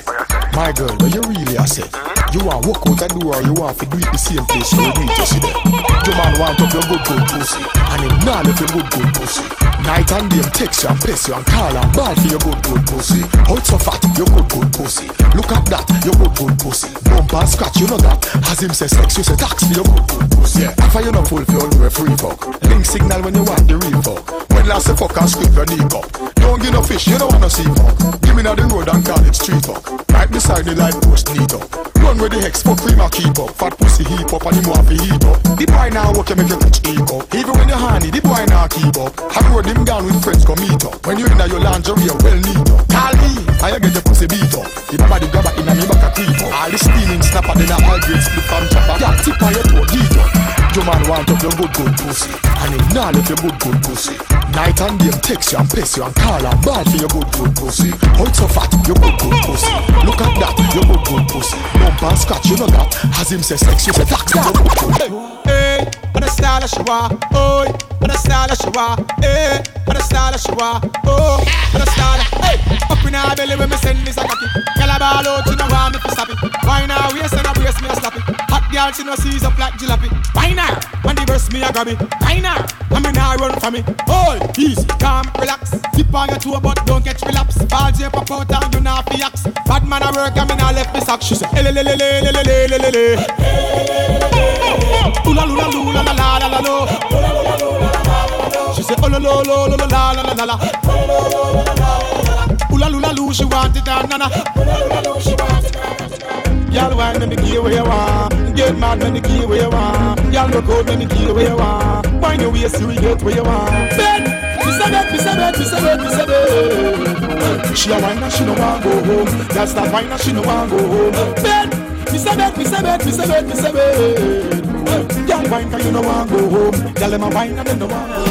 My girl, what you really a say? You want walk out the door, you want to do it the same place you do it, see. Your man want up your good good pussy, and him nah left your good good pussy. Night and day, text you and piss you and call and bad for your good good pussy. How so fat, your good good pussy. Look at that, your good good pussy. Bump and scratch, you know that. As him say sex, you say tax for your pussy. Yeah, after you not fulfill, you a free fuck. Link signal when you want the real fuck. When last the fuck and script your knee up. Don't give no fish, you don't wanna see fuck. Give me now the road and call it street fuck. Right beside the light post, neat up. Run with the hex, fuck free my keep up. Fat pussy heap up and him want to heat up. The boy now work you make you rich eat up. Even when you're honey, the boy now keep up. Have road him down with friends come meet up. When you in your lingerie, well neat up. Call me, I get your pussy beat up. The body grab it in a me back a creep up. All the stealing snapper, then a all grade split from chopper. Yeah, tip on your toe, heat up. Your man want up your good good pussy, and him nah left your good good pussy. Night and day, text you and piss you and call and bad for your good good pussy. How so fat, your good good pussy. Look at that, your good good pussy. Bump and scratch, you know that. As him say sex, you say tax, good. Hey, on the style of Shawa, oi, on the style of Shawa, hey, and the style she want. Oh, and the style. Hey, up in her belly when me send this a cocky. Girl a ball out, she no want me to stop it. Why now waist and a brace me a stop it. Hot girl she no seize up like jalopy. Why now? When the burst me a grab it. Why now? I me nah run from me. Hold, easy, calm, relax. Tip on your toe but don't get relapse. Ball J pop out and you nah fi axe. Bad man a work and me nah left me sock. She say, le le le le le le le le le. Ooh la la la la la la la la. She say, oh la la la la la la la la la. Ooh la la la, she want it and nana. Y'all wine when the key where you want. Get mad when the key where you want. Y'all look out when the key where you want. Wine your waist you will get where you want. Ben, me say bet, me say bet, me say bet, me say bet She a wine and she no want go home. Y'all start wine and she no want go home. Ben, me say bet, me say bet, me say bet, me say bet Y'all wine cause you no want go home. Y'all them a wine and they no want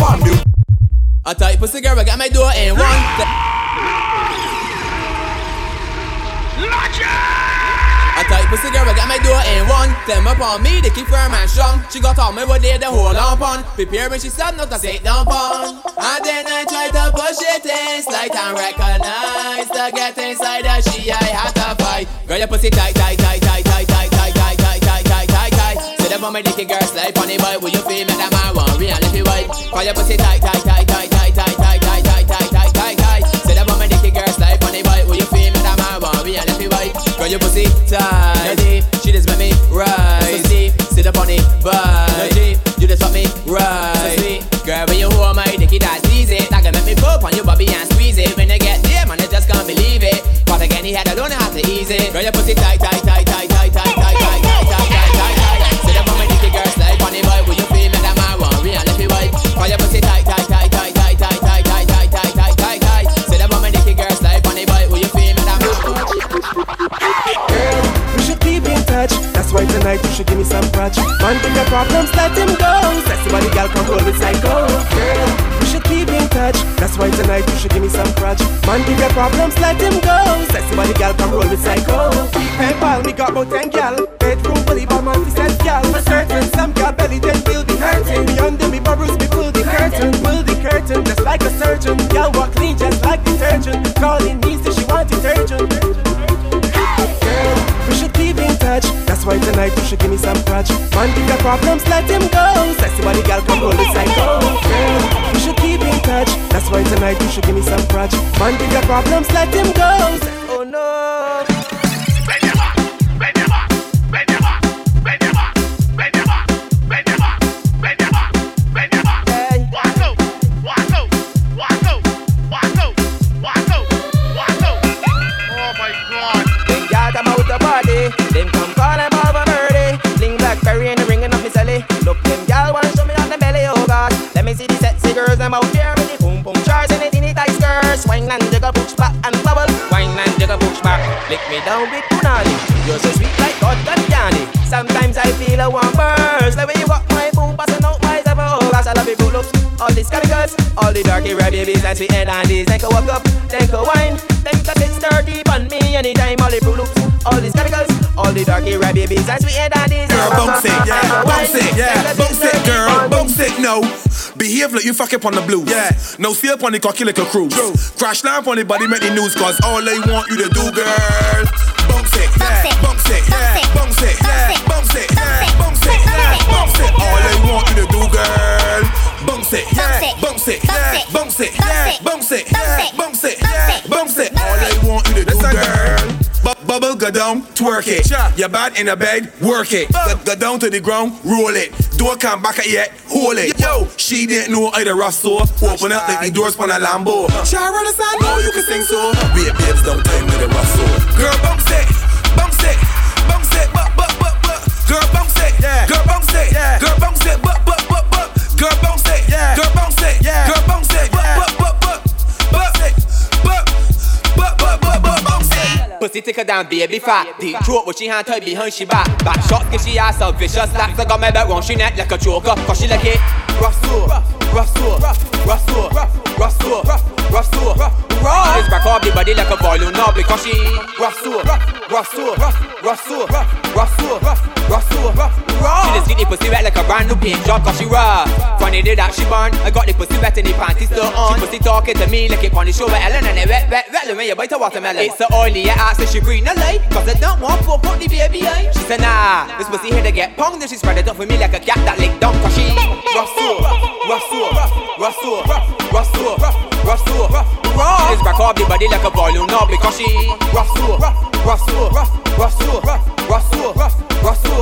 on me. A tight pussy girl, I got my door in one. A tight pussy girl, I got my door in one. Them upon me, they keep firm and strong. She got all my body, they hold on pon. Prepare when she said not to sit down pon. And then I try to push it in, slight and recognize. To get inside her, she I had to fight. Girl, your pussy tight, tight, tight, tight, tight, tight, tight, tight, tight, tight, tight, tight, tight. Sit up on my dicky girl, slide on the boy. Will you feel me that man want real if you white? Call your pussy tight, tight, tight, tight, tight, Girl, your pussy tight, no. She just make me rise. So deep, sit up on it, bye. No you just fuck me right. So sweet, girl, when you hold my dicky, that's easy. That can make me pop on your bobby and squeeze it. When you get there, man, you just can't believe it. But again, he had I don't know how to ease it. Girl, your pussy tight, tight, tight, Tonight you should give me some crutch. Man, bring your problems, let him go. Sexy body girl, come roll with psycho. Girl, we should keep in touch. That's why tonight you should give me some crutch. Man, bring your problems, let him go. Sexy body girl, come roll with psycho. Hey pal, me got about ten gal. Bedroom fully by man, fi set gal. For certain, some gal belly then will be hurting. Me under me bubbles, me pull the curtain, pull the curtain, just like a surgeon. Gal walk clean, just like detergent. Calling me, say she want detergent. Keep in touch. That's why tonight you should give me some crutch. Man, if your problems, let him go. Sexy body girl, come roll the psycho. Girl, we should keep in touch. That's why tonight you should give me some crutch. Man, if your problems, let him go. Oh no. Skirts. Wine and jiggle, push back and bubble. Wine and jiggle, push back. Lick me down with punani. You're so sweet like God and candy. Sometimes I feel a warm burst. The way you walk my boom, passing out my zipper. Oh gosh, I love you, pull ups. All these chemicals, all the darky red babies and sweet and these. Then go walk up, then go wine. Then cut it sturdy on me anytime. All the pull ups, all these chemicals, all the darky red babies and sweet and these. Girl, bounce it, yeah, bounce it, yeah, bounce it, girl, bounce it, no. Behave like you fuck up on the blues. Yeah. No see up on the cocky like a cruise. Crash down on the body, make the news, cause all they want you to do, girl. Bounce it, yeah, bounce it, yeah, bounce it, yeah, bounce it, yeah, bounce it, yeah, bounce it. All they want you to do, girl. Bounce it, yeah, bounce it, yeah, bounce it, yeah, bounce it, yeah, bounce it, yeah, bounce it. All they want you to do, girl. Bu- Bubble, go down, twerk it. You're bad in the bed, work it. Go, go down to the ground, roll it. Don't come back yet, hold it. Yo, she didn't know either Russell. Open up like the doors on a Lambo. Try Shall understand? Oh, you can sing so. Babe, babes, don't time with the Russell. Girl, bounce it, bounce it, bounce it, but, but, but, but. Girl, bounce it, yeah. Girl, bounce it, yeah. Girl, bounce it, but, but, but, but. Girl, bounce it, yeah. Girl, bounce it, yeah. Girl, bounce it, but, but, but, pussy thicker than baby fat. Deep throat, but she hand tight behind she back. Back shots, cause she has some vicious slaps. I got my back round she neck like a choker. Cause she like it rough so, rough so, rough so, rough so, rough so. Raw. It's back up the body like a balloon now because she rough so, rough so, rough so, rough so, rough so. Raw. She just get the pussy wet like a brand new paint job cause she rough. Funny day that she born, I got the pussy wet and the panties still on. She pussy talking to me like it on the show with Ellen and it wet, wet, wet when you bite a watermelon. It's so oily, I ask if she breathe no light cause I don't want fuck the baby eye. She said nah, this pussy here to get pong, then she spread it up for me like a cat that lick down cause she rough so, rough so, rough so, rough so, rough so. Raw. Just back up the body like a balloon now because she rough so, rough so, rough so, rough so, rough so. Raw.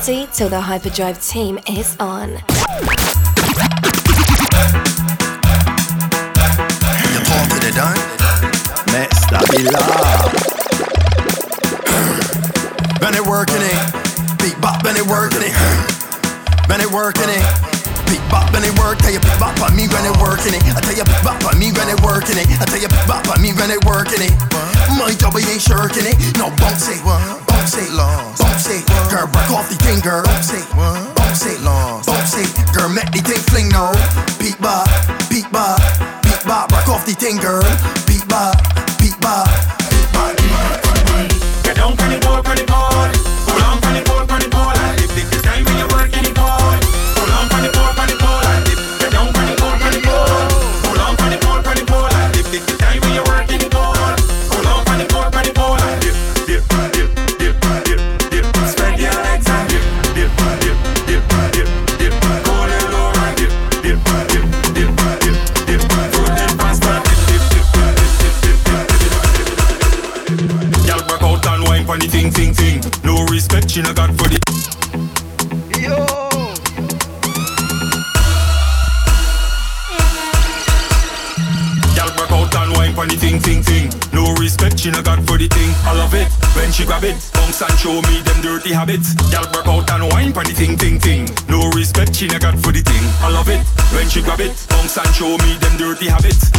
Party till the Hyperdrive team is on. You talk to the done? Mais stabila Ben it working it. Beat bop ben it working it. Ben it working it. Beat bop ben it work Tell you beat bop on me when it working it. I tell you beat bop on me when it working it. I tell you beat bop on me when it working it. My job ain't shirking it. No bounce it Bounce it Girl break off the thing girl Bounce it Bounce it Bounce it Girl make the thing fling now Beat bop Beat bop Beat bop Break off the thing girl Beat bop Beat bop for the thing, thing, thing. No respect, she no got for the thing. I love it when she grab it. Bounce and show me them dirty habits. Y'all work out and wine for the thing, thing, thing. No respect, she no got for the thing. I love it when she grab it. Bounce and show me them dirty habits.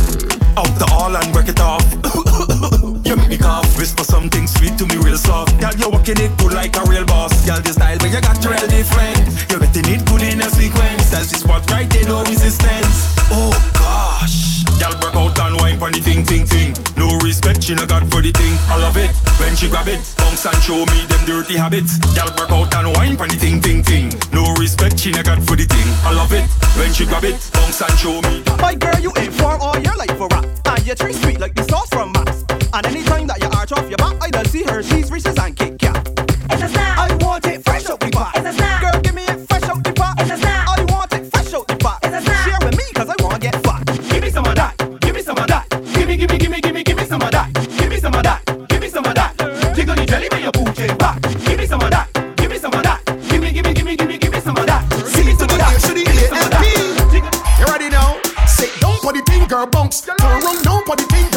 Out the all and break it off. You make me cough, whisper something sweet to me real soft. Girl, you're walking it good like a real boss. Girl, this style where you got real different. You're getting it good in a sequence. As this spot right there, no resistance. Oh gosh. Girl, work out and wine for the thing, thing, thing. No respect, she no got for the thing. I love it when she grab it. Bounce and show me them dirty habits. Girl, work out and wine for the thing, thing, thing. No respect, she no got for the thing. I love it when she grab it. Bounce and show me. My girl, you ain't for all your life for rap. And you treat sweet like the sauce from Max. And anytime that you arch off your back, I don't see Hershey's, Reese's, and Kit Kat. It's a snack. I want it fresh out the pot. It's a snack. Thing. Turn around, the thing,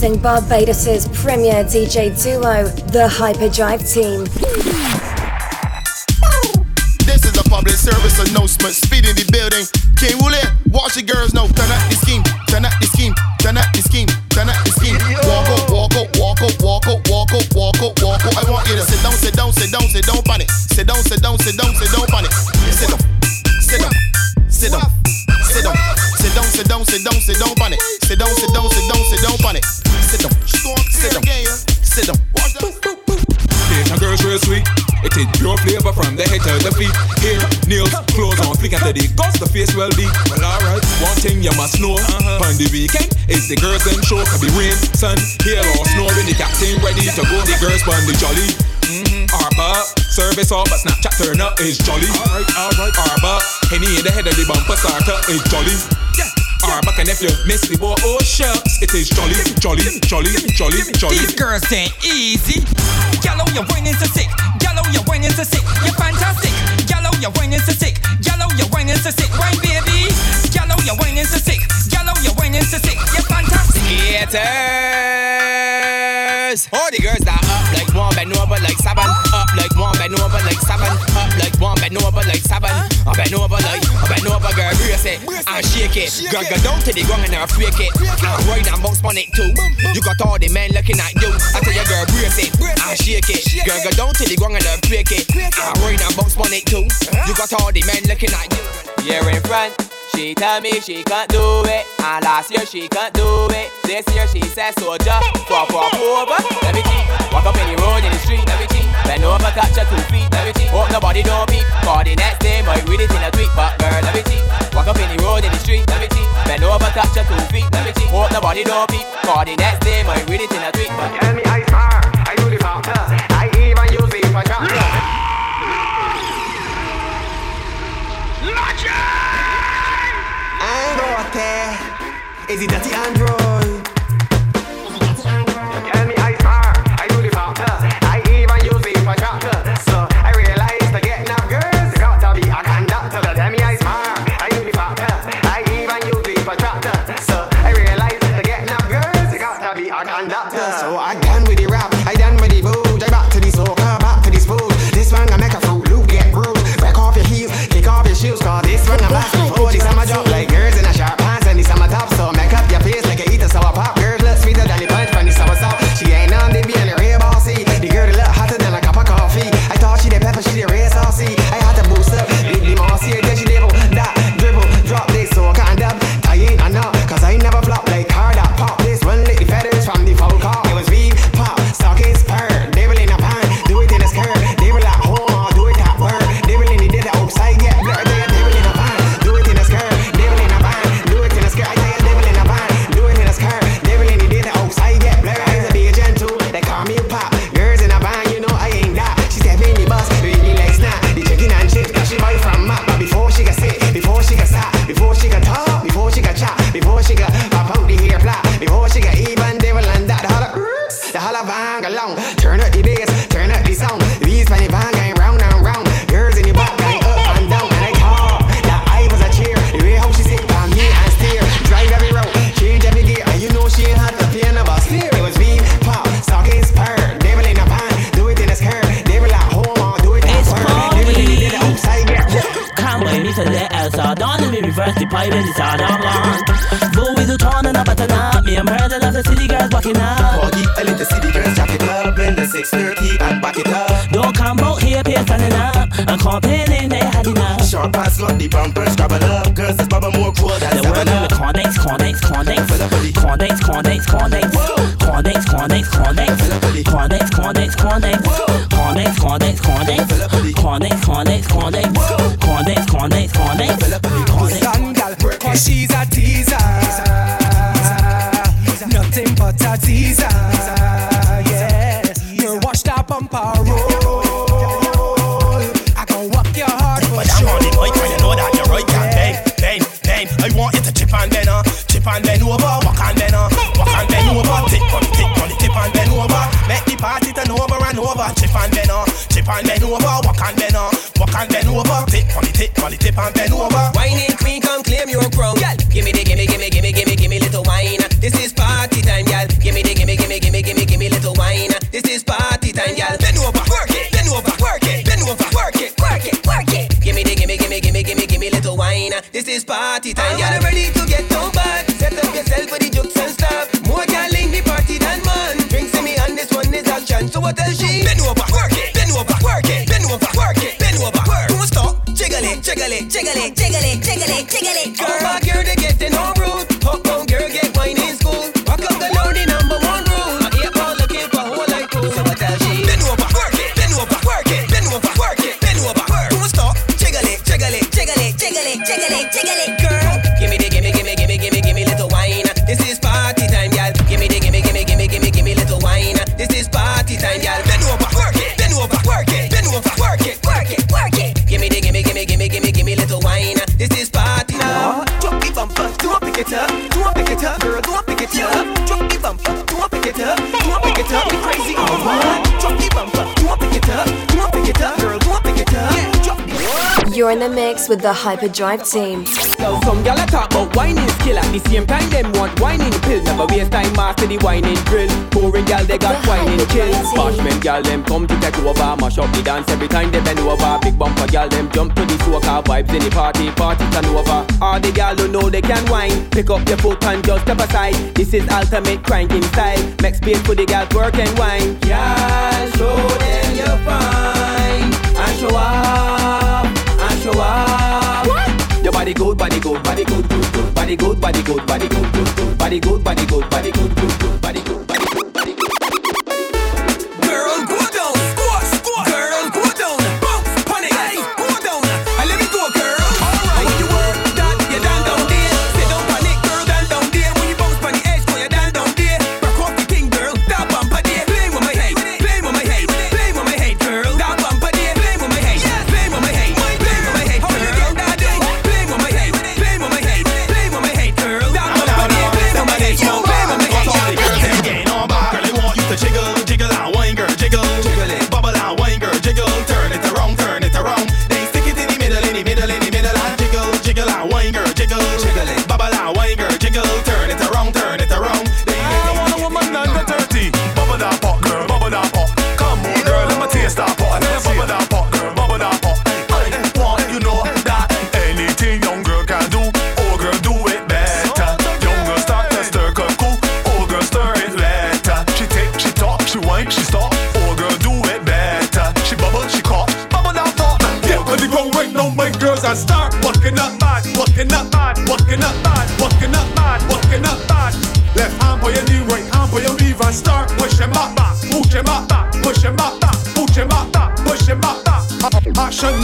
Introducing Barbados' premier DJ duo, the Hyperdrive Team. This is a public service announcement. Speed in the building. King Wooly, watch the girls know. Turn up the scheme, turn up the scheme, turn up the scheme, turn up the scheme. Walk out, walk out, walk out, walk out, walk out, walk out, walk out. I want you to sit down, sit down, sit down, sit down, panic. Sit down, sit down, sit down, sit down, panic. Sit down, from the to feet. Hair, nails, clothes on flick after the guts, the face well deep. Well, alright, one thing you must know. Uh-huh. On the weekend, is the girls them show. Could be rain, sun, hail or snow. When the captain ready to go, the girls on the jolly. Mm-hmm. Arba, service all but Snapchat turn up is jolly. Alright, alright. Arba, Henny in the head of the bumper starter is jolly. Yeah. Arba, and if you miss the boy, oh shucks, it is jolly, jolly, jolly, jolly, jolly. These girls ain't easy. Yellow, you're whining so sick. Yellow, you're whining so sick. Haters. All the girls that up like one bend over like seven. Up like one bend over like seven. Up like one bend over like seven. I bend over like I bend over, girl, brace it and shake it. Girl, go down to the ground and now freak it. And right now bounce on it too. You got all the men looking at you. I tell you, girl, brace it and shake it. Girl, go down to the ground and now freak it. And right now bounce on it too. You got all the men looking at you. You're in front. She tell me she can't do it, and last year she can't do it. This year she says soldier, pop pop over. Let me cheat. Walk up in the road in the street, let me cheat. Bend over, touch your two feet, let me cheat. Hope nobody don't peep. Cause the next day might read it in a tweet, but girl, let me cheat. Walk up in the road in the street, let me cheat. Bend over, touch your two feet, let me cheat. Hope nobody don't peep. Cause the next day might read it in a tweet, but Tell me I smart, I do the factor. I even use it for tractor. Android, eh? is it Condex, Condex, You're in the mix with the Hyperdrive team. Now some gyal talk about whining skill At the same time them want whining pill. Never waste time master the whining drill. Pouring gyal they got whining chill Bashment gyal them come to take over Mash up the dance. Every time they bend over Big bumper gyal them jump to the soca. Vibes in the party, party turn over. All the gyal who know they can whine Pick up your foot and just step aside. This is ultimate cranking style. Make space for the gyal work and whine. Gyal show them you're fine And show up, and show up. Your body good, body good, body good, good, good, body good, body good, body good, good, good, body good, body good, body good, good, good, body good,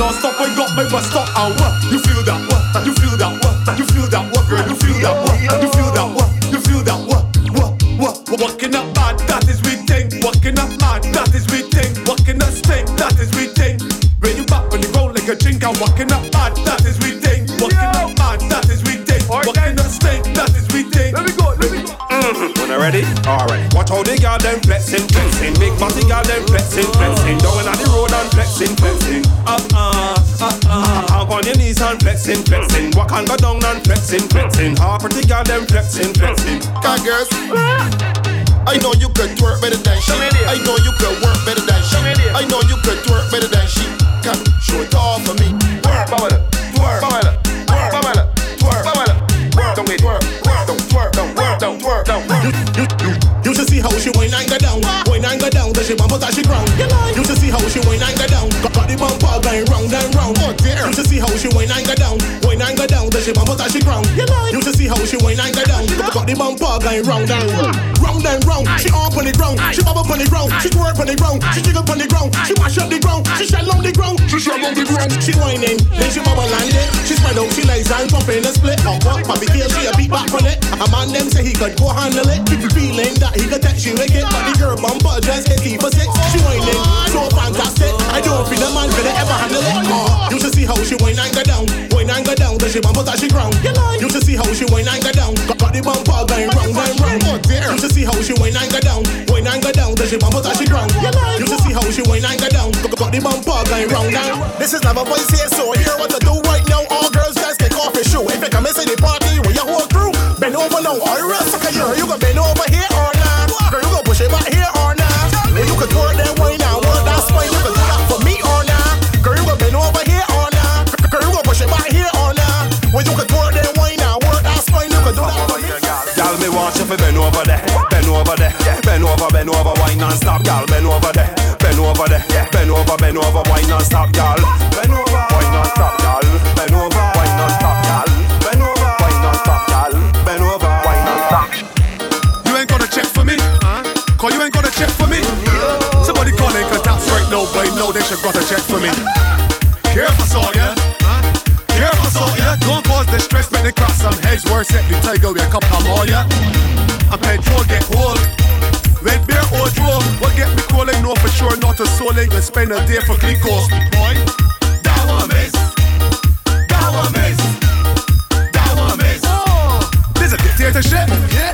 Action non stop, I got my bus stop. And what? You feel that? What? You feel that? What? You feel that? What, girl? You feel that? What? You feel that? What? You feel that? What? What? What? Walking up bad, that is we thing. Walking up mad, that is we thing. Walking up stink, that is we thing. When you back on the ground like a drink, I'm walking up bad, that is we thing. Walking up mad, that is we thing. Walking up stink, that is we thing. Let me go, let me go. When I ready? Alright. Watch how they got them flexing, flexing. Big body got them flexing, flexing. Down on the road and flexing, flexing. Uh, uh and flexing, flexing. Walk and go down and flexing, flexing. Half pretty got them flexing, flexing. Car girls. I know you could twerk better than she. I know you could work better than she. I know you could twerk better than she. Come, show it all for me. Twerk, twerk, twerk, twerk, twerk, twerk, twerk. Don't wait, twerk, twerk, don't twerk, don't twerk, don't twerk, don't. You, you, you, you should see how she whine and go down, whine and go down, then she bump out she ground. You should see how she whine and go down, You see how she whine and go down, whine and go down, then she bump out she ground. You should see how she and go down, got, the bumper going round and round, round and round. She up on the ground, she bubble on the ground, she twerk on the ground, she jiggle on the ground, she mash up the ground, she shell on the ground, she shell on the ground. She whining, then she bubble and it, she spread out, she lays and jump in a split. Up, up, Bobby Kale, she a beat back on it. A man them say he could go handle it, feeling that he could touch you wicked, but the girl bumper just hit key for six. She whining, so fantastic. I don't feel the man could ever handle it. Uh, you should see how she whine and go down, whine and go down, then she bumper that she ground. You should see how she whine and go down, got, the bumper going round and round. You should see how she whine and go down, whine and go down, then she bumper that she ground. You should see how she whine and go down, got, the bumper going round and round. This is Lava Voice here, so Hear what to do right now. All girls just take off your shoe. If you come missing the party bend over, wine and stop, gal. Bend over there, bend over there, yeah. Bend over, bend over, wine and stop, gal. Bend over, wine and stop, gal. Bend over, wine and stop, gal. Bend over, wine and stop, gal. Bend over, wine and stop. You ain't gonna check for me, huh? Cause you ain't gonna check for me. Somebody call in contacts right now, but no, they should gotta check for me. Careful, if saw ya, huh? Care if saw ya. Don't cause distress, but they crack some heads. Worse yet, the tiger will come come all ya. And petrol get hold. Red beer or draw, what get me calling? No, for sure, not a soul ain't gonna spend a day for Clico. Boy, that one miss, that one miss, that one miss. Oh, this a dictatorship. Yeah.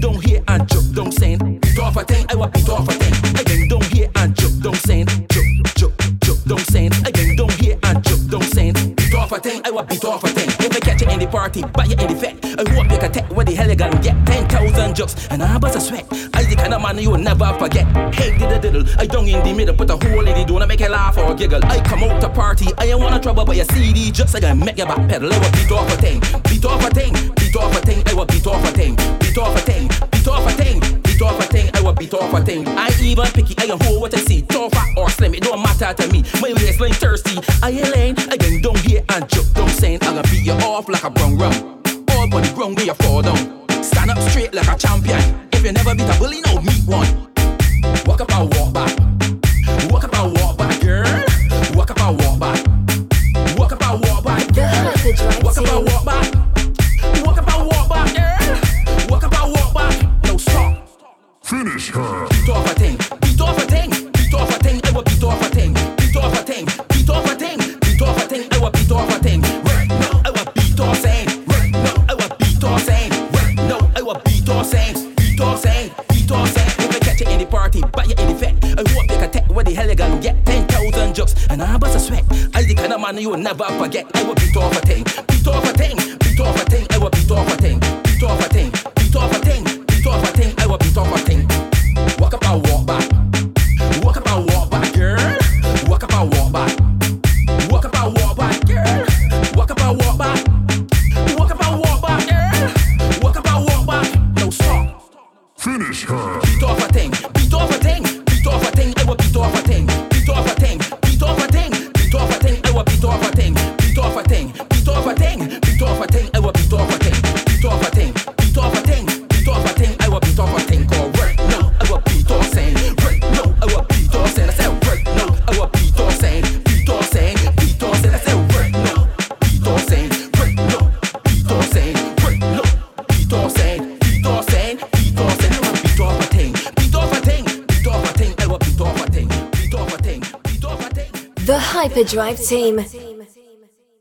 don't hear and jump, don't send. Beat off a thing, I want beat off a thing. Again don't hear and jump, don't send. Jump, jump, jump, don't send. Again don't hear and jump, don't send. Beat off a thing, I want beat off a thing. If I catch you in the party, but you in the fact, I hope you can take where the hell you gonna get jokes, and I bust a sweat. I the kind of man you'll never forget. Hey, did a diddle, I don't in the middle, put a hole in the door, I make you laugh or giggle. I come out to party, I ain't wanna trouble, but you see these jokes, I gonna make you back pedal. I will beat off a thing, beat off a thing, beat off a thing, I will beat off a thing, beat off a thing, beat off a thing. Beat off a thing, I will beat off a thing. I even picky, I am who what I see. Don't fat or slim, it don't matter to me. My waistline thirsty, I ain't lame. I can don't hear and joke, don't saying I'm gonna beat you off like a brown rum. All but the ground where you fall down. Stand up straight like a champion. If you never beat a bully, no meet one. never forget. the Drive team.